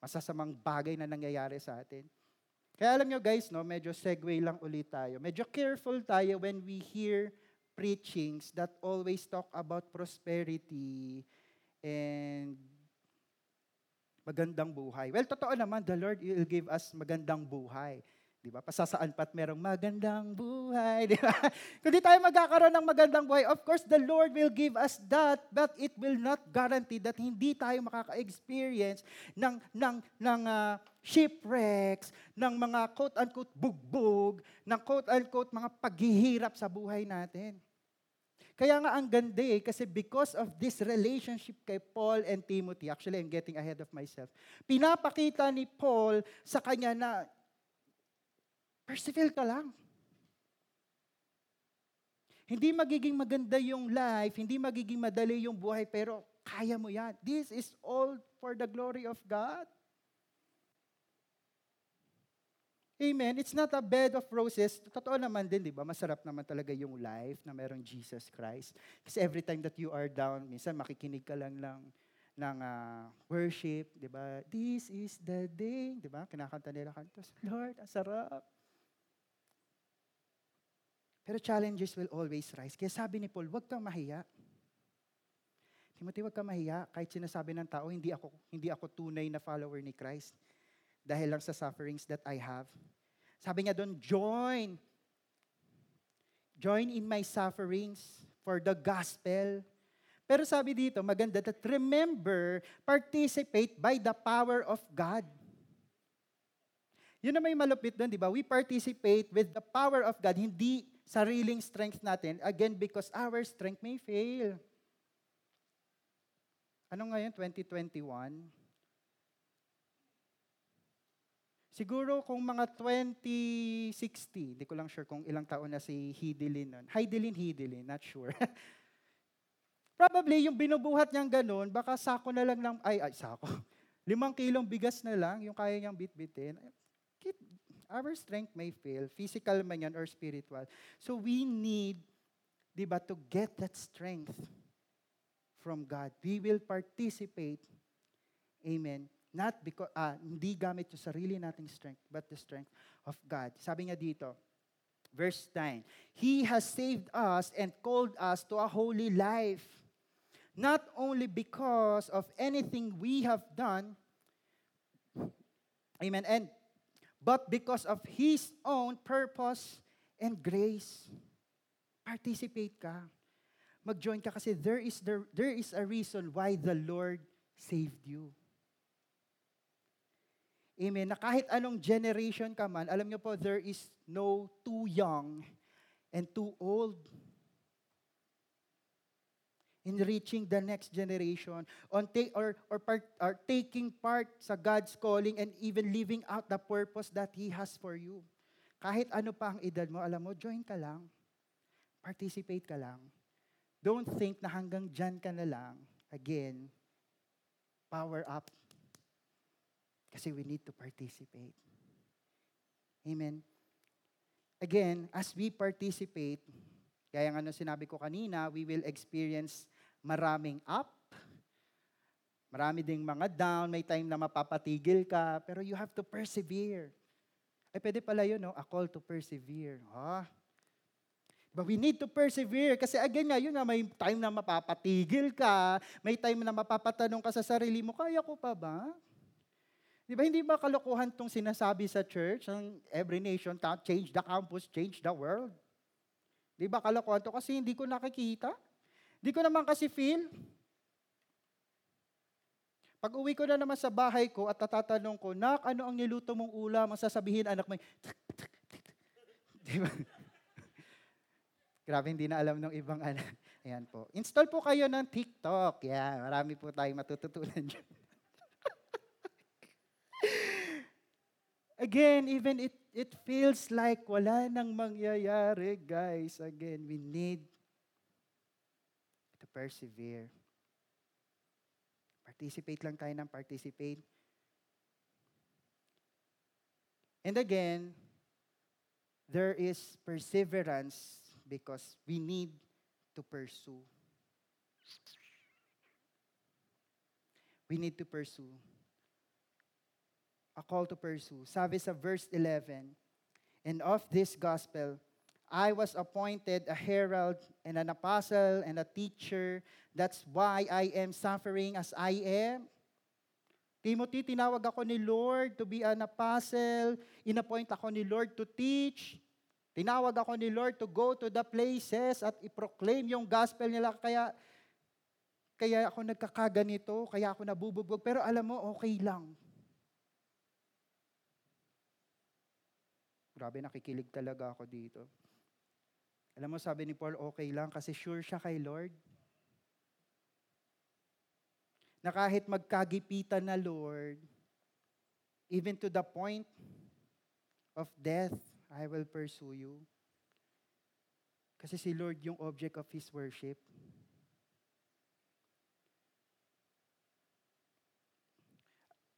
masasamang bagay na nangyayari sa atin. Kaya alam nyo guys, no, medyo segue lang ulit tayo. Medyo careful tayo when we hear preachings that always talk about prosperity and magandang buhay. Well, totoo naman, the Lord will give us magandang buhay. Di ba? Pasasaan pa't merong magandang buhay. (laughs) Di ba? Kung di tayo magkakaroon ng magandang buhay, of course, the Lord will give us that, but it will not guarantee that hindi tayo makaka-experience ng, ng, ng uh, shipwrecks, ng mga quote-unquote bugbog, ng quote-unquote mga paghihirap sa buhay natin. Kaya nga ang ganda eh, kasi because of this relationship kay Paul and Timothy, actually I'm getting ahead of myself, pinapakita ni Paul sa kanya na, persevere ka lang. Hindi magiging maganda yung life, hindi magiging madali yung buhay, pero kaya mo yan. This is all for the glory of God. Amen. It's not a bed of roses. Totoo naman din, di ba? Masarap naman talaga yung life na merong Jesus Christ. Kasi every time that you are down, minsan makikinig ka lang lang ng uh, worship, di ba? This is the day, di ba? Kinakanta nila kantos. Lord, ang sarap. Pero challenges will always rise. Kaya sabi ni Paul, huwag kang mahiya. Timothy, huwag kang mahiya. Kahit sinasabi ng tao, hindi ako, hindi ako tunay na follower ni Christ dahil lang sa sufferings that I have. Sabi niya doon, join. Join in my sufferings for the gospel. Pero sabi dito, maganda that remember, participate by the power of God. Yun na may malupit doon, di ba? We participate with the power of God, hindi sariling strength natin. Again, because our strength may fail. Ano ngayon, 2021? Siguro kung mga 2060, hindi ko lang sure kung ilang taon na si Hidilin nun. Hidilin, Hidilin, not sure. (laughs) Probably yung binubuhat niyang ganun, baka sako na lang ng, ay, ay, sako. (laughs) Limang kilong bigas na lang, yung kaya niyang bitbitin. Our strength may fail, physical man yan or spiritual. So we need, di ba, to get that strength from God. We will participate, amen, not because, ah, hindi gamit yung sarili nating strength, but the strength of God. Sabi niya dito, verse 9, He has saved us and called us to a holy life, not only because of anything we have done, amen, and but because of His own purpose and grace. Participate ka. Mag-join ka kasi there is, the, there is a reason why the Lord saved you. Amen. Na kahit anong generation ka man, alam niyo po, there is no too young and too old in reaching the next generation on take or or, part, or taking part sa God's calling and even living out the purpose that he has for you. Kahit ano pa ang edad mo, alam mo, join ka lang. Participate ka lang. Don't think na hanggang dyan ka na lang. Again, power up. Kasi we need to participate. Amen. Again, as we participate, kaya nga ano sinabi ko kanina, we will experience maraming up, marami ding mga down, may time na mapapatigil ka, pero you have to persevere. Ay, pwede pala yun, no? A call to persevere. Ha? But we need to persevere kasi again nga, yun nga, may time na mapapatigil ka, may time na mapapatanong ka sa sarili mo, kaya ko pa ba? Di ba, hindi ba kalokohan tong sinasabi sa church, ng every nation, change the campus, change the world? Di ba kalokohan to? Kasi hindi ko nakikita. Di ko naman kasi feel. Pag uwi ko na naman sa bahay ko at tatatanong ko, Nak, ano ang niluto mong ulam? Ang sasabihin, anak mo, Di ba? (laughs) Grabe, hindi na alam ng ibang anak. (laughs) Ayan po. Install po kayo ng TikTok. Yan, marami po tayong matututunan dyan. (laughs) Again, even it, it feels like wala nang mangyayari, guys. Again, we need persevere. Participate lang tayo ng participate. And again, there is perseverance because we need to pursue. We need to pursue. A call to pursue. Sabi sa verse 11, And of this gospel, I was appointed a herald and an apostle and a teacher. That's why I am suffering as I am. Timothy, tinawag ako ni Lord to be an apostle. Inappoint ako ni Lord to teach. Tinawag ako ni Lord to go to the places at i-proclaim yung gospel nila. Kaya, kaya ako nagkakaganito, kaya ako nabubugbog. Pero alam mo, okay lang. Grabe, nakikilig talaga ako dito. Alam mo, sabi ni Paul, okay lang kasi sure siya kay Lord. Na kahit magkagipitan na Lord, even to the point of death, I will pursue you. Kasi si Lord yung object of His worship.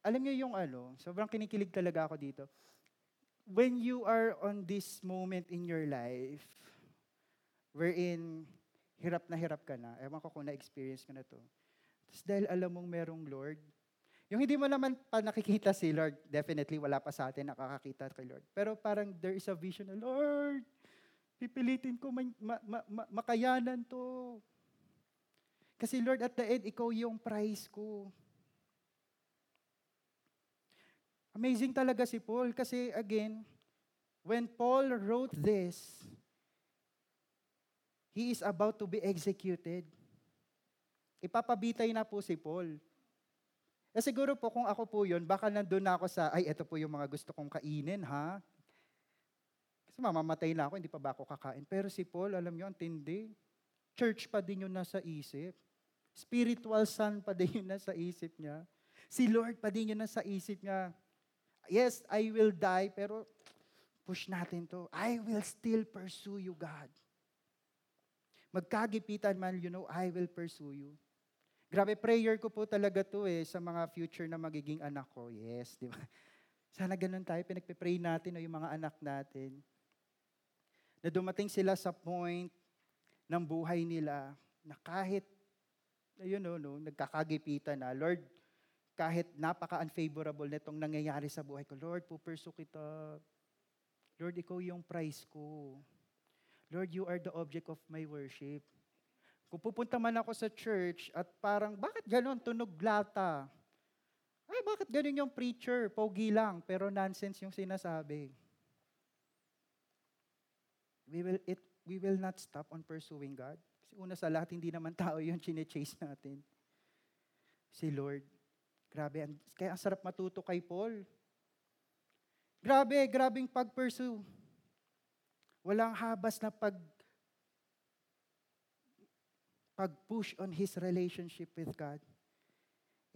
Alam niyo yung ano, sobrang kinikilig talaga ako dito. When you are on this moment in your life, wherein hirap na hirap ka na. Ewan ko kung na-experience ko na to. Tapos dahil alam mong merong Lord, yung hindi mo naman pa nakikita si Lord, definitely wala pa sa atin nakakakita kay Lord. Pero parang there is a vision na, Lord, pipilitin ko ma- ma- ma- ma- makayanan to. Kasi Lord, at the end, ikaw yung prize ko. Amazing talaga si Paul kasi again, when Paul wrote this, He is about to be executed. Ipapabitay na po si Paul. Eh siguro po kung ako po yun, baka nandun na ako sa, ay, ito po yung mga gusto kong kainin, ha? Kasi mamamatay na ako, hindi pa ba ako kakain. Pero si Paul, alam niyo, ang tindi. Church pa din yun nasa isip. Spiritual son pa din yun nasa isip niya. Si Lord pa din yun nasa isip niya. Yes, I will die, pero push natin to. I will still pursue you, God. Magkagipitan man, you know, I will pursue you. Grabe, prayer ko po talaga to eh, sa mga future na magiging anak ko. Yes, di ba? (laughs) Sana ganun tayo, pinagpipray natin o yung mga anak natin. Na dumating sila sa point ng buhay nila na kahit, ayun no, no, nagkakagipitan na, Lord, kahit napaka-unfavorable nitong nangyayari sa buhay ko, Lord, pupursue kita. Lord, ikaw yung prize ko. Lord, you are the object of my worship. Kung pupunta man ako sa church at parang, bakit ganon, tunog lata? Ay, bakit ganon yung preacher? Pogi lang, pero nonsense yung sinasabi. We will, it, we will not stop on pursuing God. Kasi una sa lahat, hindi naman tao yung chine-chase natin. Si Lord. Grabe, kaya ang sarap matuto kay Paul. Grabe, grabing pag-pursue. Walang habas na pag pag-push on his relationship with God.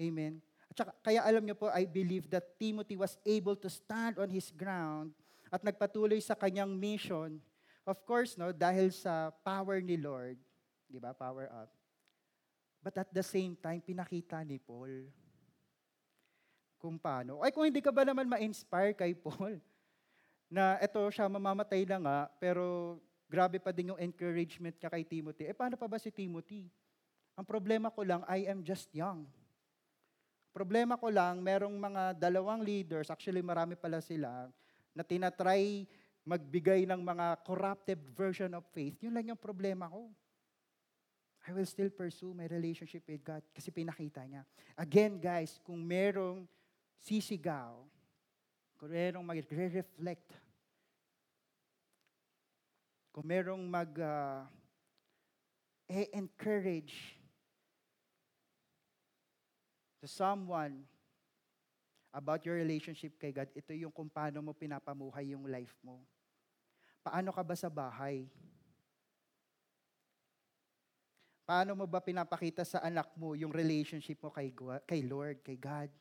Amen. At saka, kaya alam niyo po, I believe that Timothy was able to stand on his ground at nagpatuloy sa kanyang mission. Of course, no, dahil sa power ni Lord, di ba, power up. But at the same time, pinakita ni Paul kung paano. Ay, kung hindi ka ba naman ma-inspire kay Paul, na eto siya mamamatay na nga, pero grabe pa din yung encouragement niya kay Timothy. Eh, paano pa ba si Timothy? Ang problema ko lang, I am just young. Problema ko lang, merong mga dalawang leaders, actually marami pala sila, na tinatry magbigay ng mga corrupted version of faith. Yun lang yung problema ko. I will still pursue my relationship with God kasi pinakita niya. Again, guys, kung merong sisigaw, kung merong magre-reflect, kung merong mag ah, e-encourage to someone about your relationship kay God, ito yung kung paano mo pinapamuhay yung life mo. Paano ka ba sa bahay? Paano mo ba pinapakita sa anak mo yung relationship mo kay, kay Lord, kay God?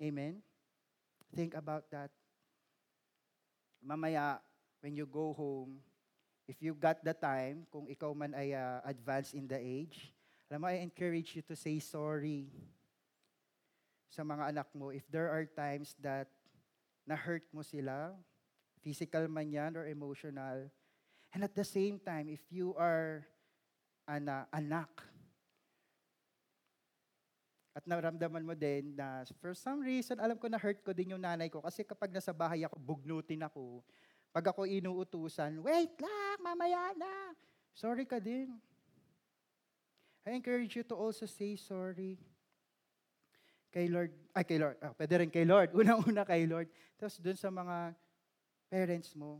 Amen? Think about that. Mamaya, when you go home, if you got the time, kung ikaw man ay uh, advanced in the age, alam mo, I encourage you to say sorry sa mga anak mo. If there are times that na-hurt mo sila, physical man yan or emotional, and at the same time, if you are an uh, anak, at naramdaman mo din na for some reason, alam ko na hurt ko din yung nanay ko kasi kapag nasa bahay ako, bugnutin ako. Pag ako inuutusan, wait lang, mamaya na. Sorry ka din. I encourage you to also say sorry kay Lord, ay kay Lord, ah, pwede rin kay Lord, (laughs) unang-una kay Lord. Tapos dun sa mga parents mo.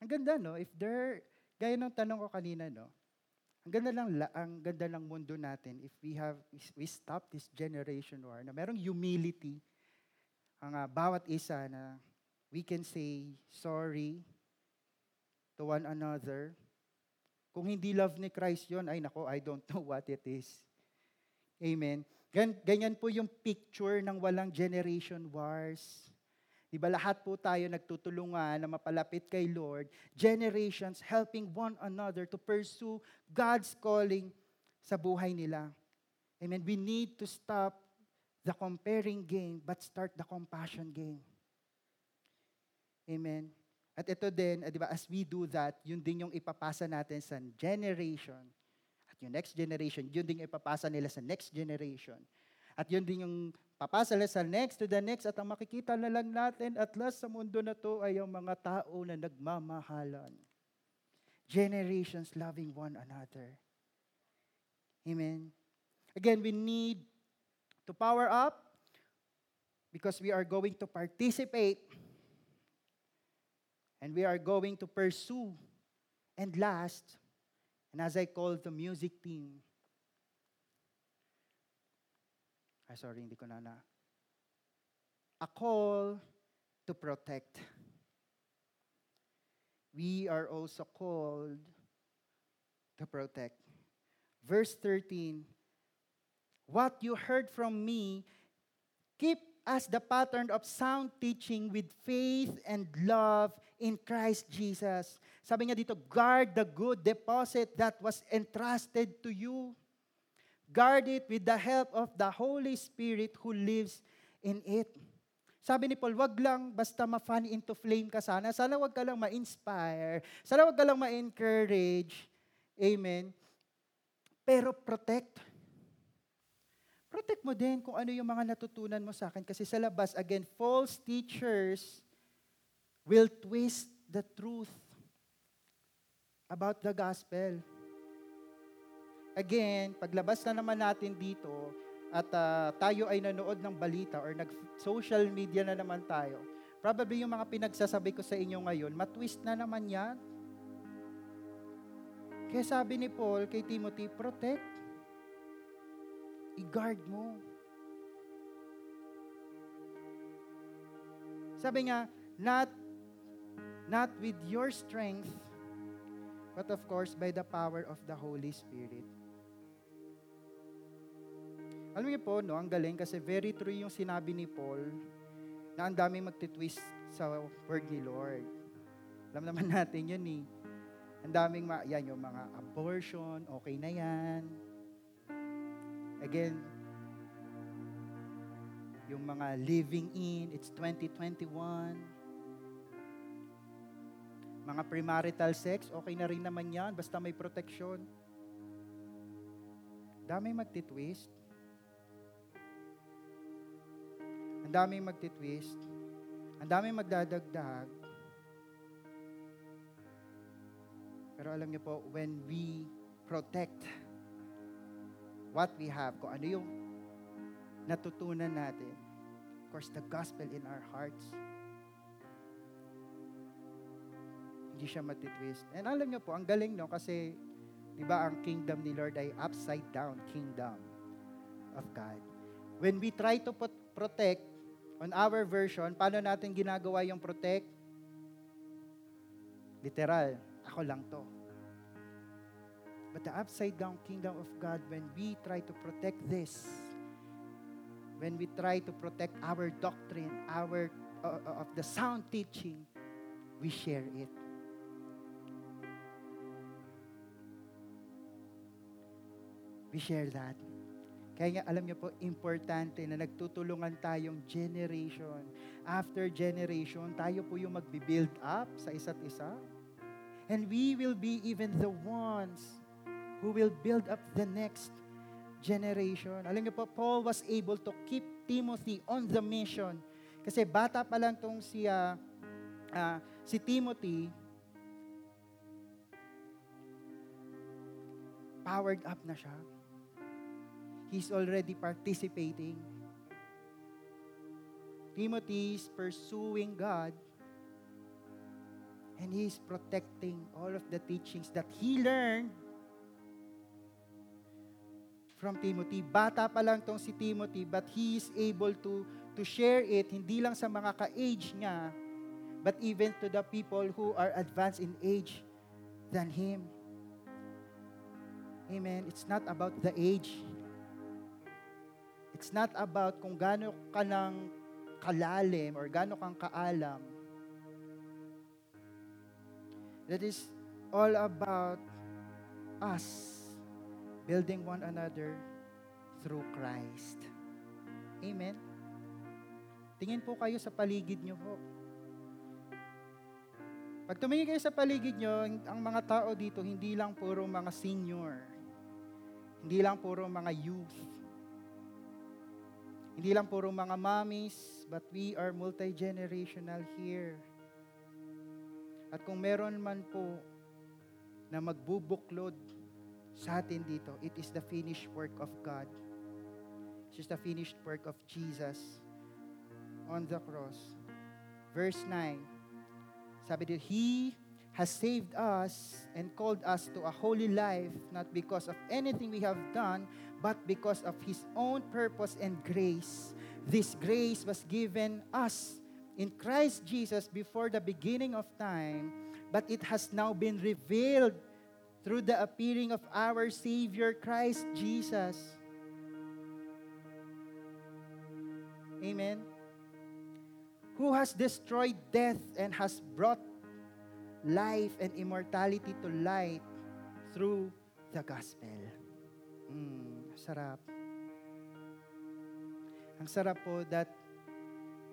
Ang ganda, no? If there, gaya ng tanong ko kanina, no? Ang ganda lang, la- ang ganda ng mundo natin if we have, we stop this generation war na merong humility ang ah, bawat isa na we can say sorry to one another. Kung hindi love ni Christ yon, ay nako, I don't know what it is. Amen. Gan- Ganyan po yung picture ng walang generation wars. Di ba lahat po tayo nagtutulungan na mapalapit kay Lord, generations helping one another to pursue God's calling sa buhay nila. Amen. We need to stop the comparing game but start the compassion game. Amen. At ito din, eh, di ba, as we do that, yun din yung ipapasa natin sa generation. At yung next generation, yun din yung ipapasa nila sa next generation. At yun din yung papasa nila sa next to the next. At ang makikita na lang natin at last sa mundo na to ay ang mga tao na nagmamahalan. Generations loving one another. Amen. Again, we need to power up because we are going to participate and we are going to pursue. And last, and as I call the music team, ay sorry, hindi ko na na. A call to protect. We are also called to protect. Verse 13, What you heard from me, keep as the pattern of sound teaching with faith and love in Christ Jesus. Sabi niya dito, guard the good deposit that was entrusted to you. Guard it with the help of the Holy Spirit who lives in it. Sabi ni Paul, wag lang basta ma-fan into flame ka sana. Sana wag ka lang ma-inspire. Sana wag ka lang ma-encourage. Amen. Pero protect. Protect mo din kung ano yung mga natutunan mo sa akin. Kasi sa labas, again, false teachers will twist the truth about the gospel. Again, paglabas na naman natin dito, at ah, tayo ay nanood ng balita or nag-social media na naman tayo, probably yung mga pinagsasabi ko sa inyo ngayon, matwist na naman yan. Kaya sabi ni Paul kay Timothy, protect. I-guard mo. Sabi nga, not not with your strength, but of course by the power of the Holy Spirit. Alam niyo po, no, ang galing kasi very true yung sinabi ni Paul na ang daming magtitwist sa word ni Lord. Alam naman (laughs) natin yun eh. Ang daming, ma- yan, yung mga abortion, okay na yan. Again, yung mga living in, it's 2021. Mga premarital sex, okay na rin naman yan, basta may protection. Daming magtitwist. Ang daming magtitwist. Ang daming magdadagdag. Pero alam niyo po, when we protect what we have, kung ano yung natutunan natin, of course, the gospel in our hearts, hindi siya matitwist. And alam niyo po, ang galing no, kasi, di ba, ang kingdom ni Lord ay upside down kingdom of God. When we try to put, protect on our version, paano natin ginagawa yung protect? Literal, ako lang to. But the upside down kingdom of God, when we try to protect this, when we try to protect our doctrine, our uh, uh, of the sound teaching, we share it. We share that. Kaya nga, alam niyo po, importante na nagtutulungan tayong generation. After generation, tayo po yung magbi-build up sa isa't isa. And we will be even the ones who will build up the next generation. Alam niyo po, Paul was able to keep Timothy on the mission. Kasi bata pa lang tong si, ah, ah, si Timothy, powered up na siya. He's already participating. Timothy is pursuing God and he's protecting all of the teachings that he learned from Timothy. Bata pa lang tong si Timothy, but he is able to to share it hindi lang sa mga ka-age niya, but even to the people who are advanced in age than him. Amen. It's not about the age. It's not about kung gaano ka ng kalalim or gaano kang kaalam. That is all about us building one another through Christ. Amen. Tingin po kayo sa paligid nyo po. Pag tumingin kayo sa paligid nyo, ang mga tao dito, hindi lang puro mga senior. Hindi lang puro mga youth. Hindi lang puro mga mommies, but we are multi-generational here. At kung meron man po na magbubuklod sa atin dito, it is the finished work of God. It is the finished work of Jesus on the cross. Verse 9, sabi dito, He has saved us and called us to a holy life, not because of anything we have done, but because of His own purpose and grace. This grace was given us in Christ Jesus before the beginning of time, but it has now been revealed through the appearing of our Savior Christ Jesus. Amen. Who has destroyed death and has brought life and immortality to light through the gospel. Mm, sarap. Ang sarap po that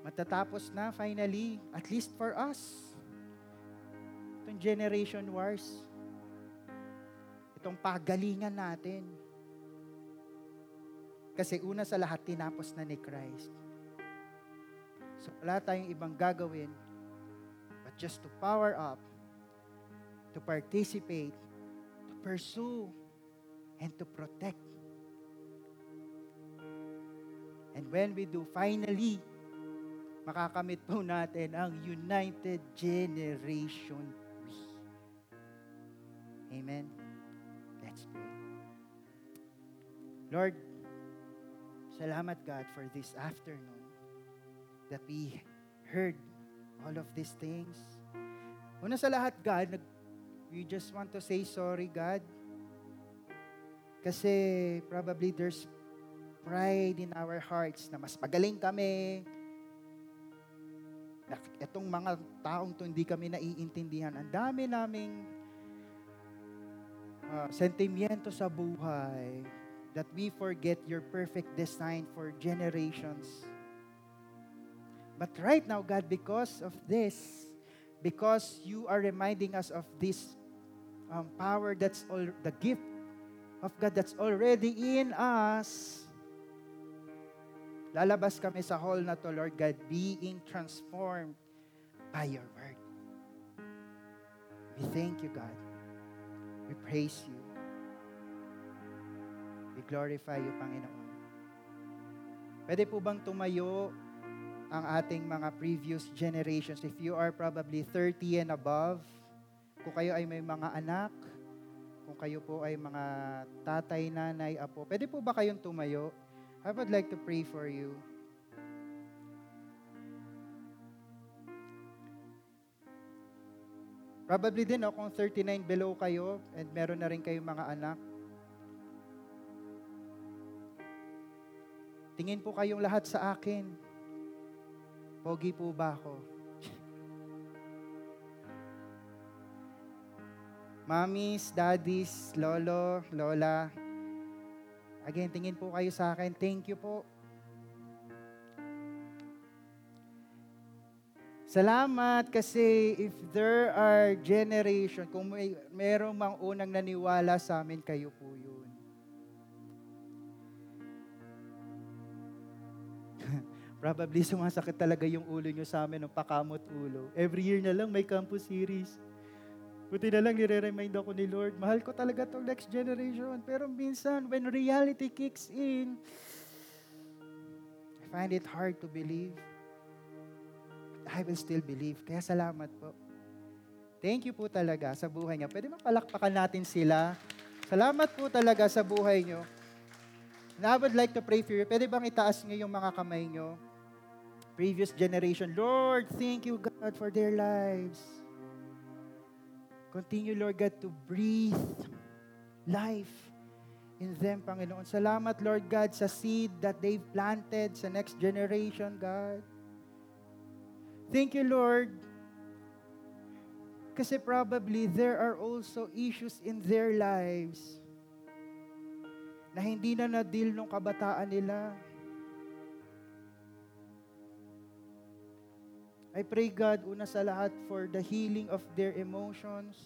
matatapos na finally, at least for us. Itong generation wars. Itong pagalingan natin. Kasi una sa lahat, tinapos na ni Christ. So wala tayong ibang gagawin but just to power up, to participate, to pursue, and to protect. And when we do, finally, makakamit po natin ang United Generation We. Amen. Let's pray. Lord, salamat God for this afternoon that we heard all of these things. Una sa lahat, God, nag, we just want to say sorry, God. Kasi probably there's pride in our hearts na mas magaling kami. Itong mga taong to hindi kami naiintindihan. Ang dami naming uh, sentimiento sa buhay that we forget your perfect design for generations. But right now, God, because of this, because you are reminding us of this um, power that's all the gift of God that's already in us, lalabas kami sa hall na to, Lord God, being transformed by your word. We thank you, God. We praise you. We glorify you, Panginoon. Pwede po bang tumayo ang ating mga previous generations. If you are probably 30 and above, kung kayo ay may mga anak, kung kayo po ay mga tatay, nanay, apo, pwede po ba kayong tumayo? I would like to pray for you. Probably din, no, kung 39 below kayo and meron na rin kayong mga anak, tingin po kayong lahat sa akin. Pogi po ba ako? (laughs) Mommies, daddies, lolo, lola. Again, tingin po kayo sa akin. Thank you po. Salamat kasi if there are generation, kung may merong mang unang naniwala sa amin, kayo po yun. (laughs) Probably sumasakit talaga yung ulo nyo sa amin ng pakamot ulo. Every year na lang may campus series. Buti na lang nire-remind ako ni Lord, mahal ko talaga tong next generation. Pero minsan, when reality kicks in, I find it hard to believe. But I will still believe. Kaya salamat po. Thank you po talaga sa buhay niya. Pwede ba palakpakan natin sila? Salamat po talaga sa buhay niyo. And I would like to pray for you. Pwede bang itaas niyo yung mga kamay niyo? previous generation. Lord, thank you, God, for their lives. Continue, Lord God, to breathe life in them, Panginoon. Salamat, Lord God, sa seed that they've planted sa next generation, God. Thank you, Lord. Kasi probably there are also issues in their lives na hindi na na-deal nung kabataan nila. I pray, God, una sa lahat for the healing of their emotions.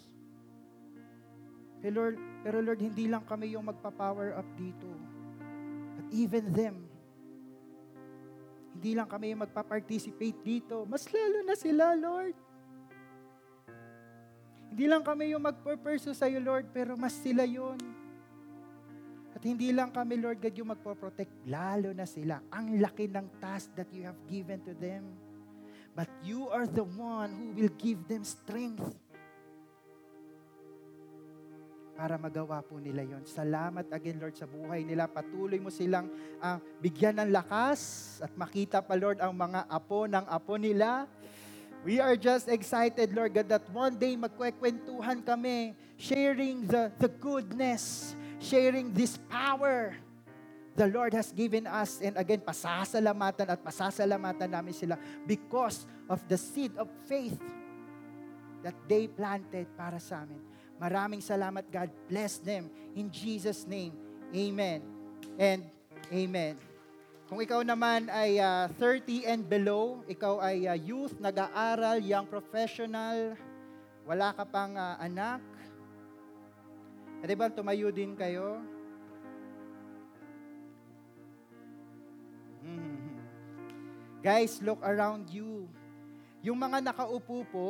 Hey Lord, pero Lord, hindi lang kami yung magpa-power up dito. But even them, hindi lang kami yung magpa-participate dito. Mas lalo na sila, Lord. Hindi lang kami yung magpurpursue sa iyo, Lord, pero mas sila yon. At hindi lang kami, Lord God, yung magpo-protect, lalo na sila. Ang laki ng task that you have given to them. But you are the one who will give them strength para magawa po nila yon. Salamat again, Lord, sa buhay nila. Patuloy mo silang uh, bigyan ng lakas at makita pa, Lord, ang mga apo ng apo nila. We are just excited, Lord God, that one day magkwekwentuhan kami, sharing the, the goodness, sharing this power the Lord has given us. And again, pasasalamatan at pasasalamatan namin sila because of the seed of faith that they planted para sa amin. Maraming salamat, God. Bless them. In Jesus' name, amen and amen. Kung ikaw naman ay ah, 30 and below, ikaw ay ah, youth, nag-aaral, young professional, wala ka pang ah, anak, pwede ba tumayo din kayo? Mhm. Guys, look around you. Yung mga nakaupo po,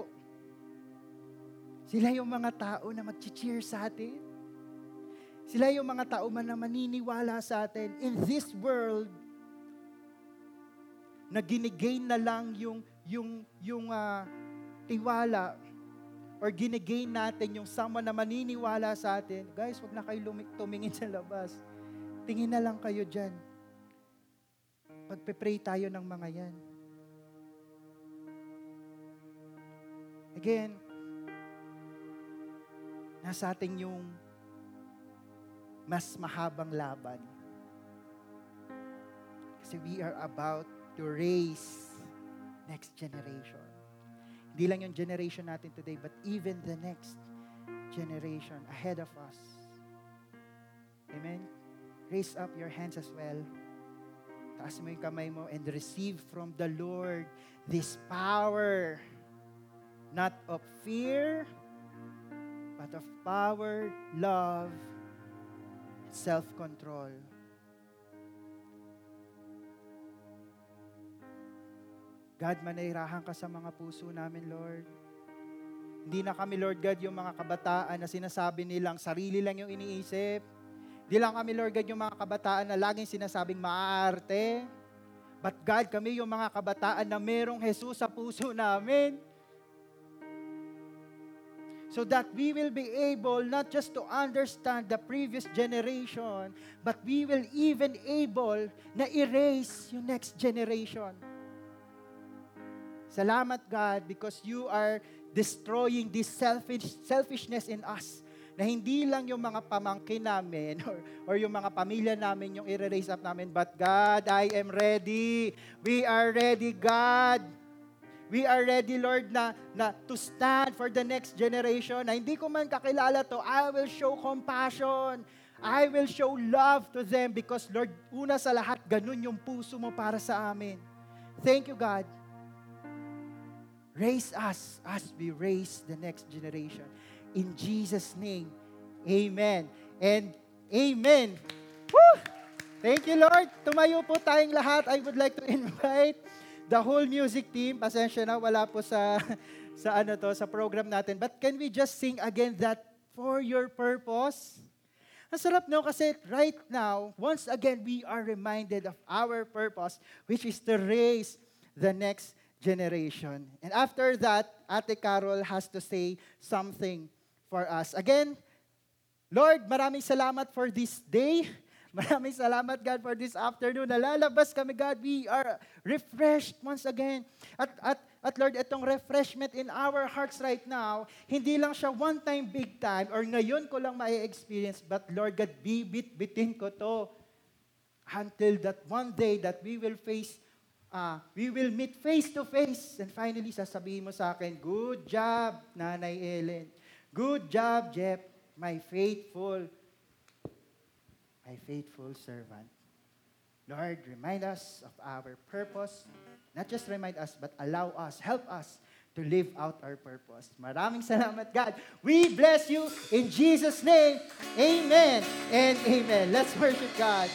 sila yung mga tao na mag-cheer sa atin. Sila yung mga tao man na maniniwala sa atin. In this world, na ginigain na lang yung, yung, yung ah, tiwala or ginigain natin yung someone na maniniwala sa atin. Guys, wag na kayo lumi- tumingin sa labas. Tingin na lang kayo dyan. Pagpe-pray tayo ng mga yan. Again, nasa atin yung mas mahabang laban. Kasi we are about to raise next generation. Hindi lang yung generation natin today, but even the next generation ahead of us. Amen? Raise up your hands as well. Taas mo yung kamay mo and receive from the Lord this power, not of fear, but of power, love, self-control. God, manahirahan ka sa mga puso namin, Lord. Hindi na kami, Lord God, yung mga kabataan na sinasabi nilang sarili lang yung iniisip. Hindi lang kami, Lord God, yung mga kabataan na laging sinasabing maaarte. But God, kami yung mga kabataan na merong Jesus sa puso namin. So that we will be able not just to understand the previous generation, but we will even able na erase yung next generation. Salamat God because you are destroying this selfish, selfishness in us na hindi lang yung mga pamangkin namin or, or yung mga pamilya namin yung i-raise up namin. But God, I am ready. We are ready, God. We are ready, Lord, na, na to stand for the next generation. Na hindi ko man kakilala to, I will show compassion. I will show love to them because, Lord, una sa lahat, ganun yung puso mo para sa amin. Thank you, God. Raise us as we raise the next generation. In Jesus' name, amen. And amen. Woo! Thank you, Lord. Tumayo po tayong lahat. I would like to (laughs) invite the whole music team. Pasensya na, wala po sa, (laughs) sa ano to, sa program natin. But can we just sing again that for your purpose? Ang sarap no kasi right now, once again, we are reminded of our purpose, which is to raise the next generation. And after that, Ate Carol has to say something for us. Again, Lord, maraming salamat for this day. (laughs) Maraming salamat, God, for this afternoon. Nalalabas kami, God. We are refreshed once again. At, at, at Lord, itong refreshment in our hearts right now, hindi lang siya one time, big time, or ngayon ko lang ma-experience, but Lord God, bibit-bitin ko to until that one day that we will face ah, we will meet face to face. And finally, sasabihin mo sa akin, good job, Nanay Ellen. Good job, Jeff, my faithful, my faithful servant. Lord, remind us of our purpose. Not just remind us, but allow us, help us to live out our purpose. Maraming salamat, God. We bless you in Jesus' name. Amen and amen. Let's worship God.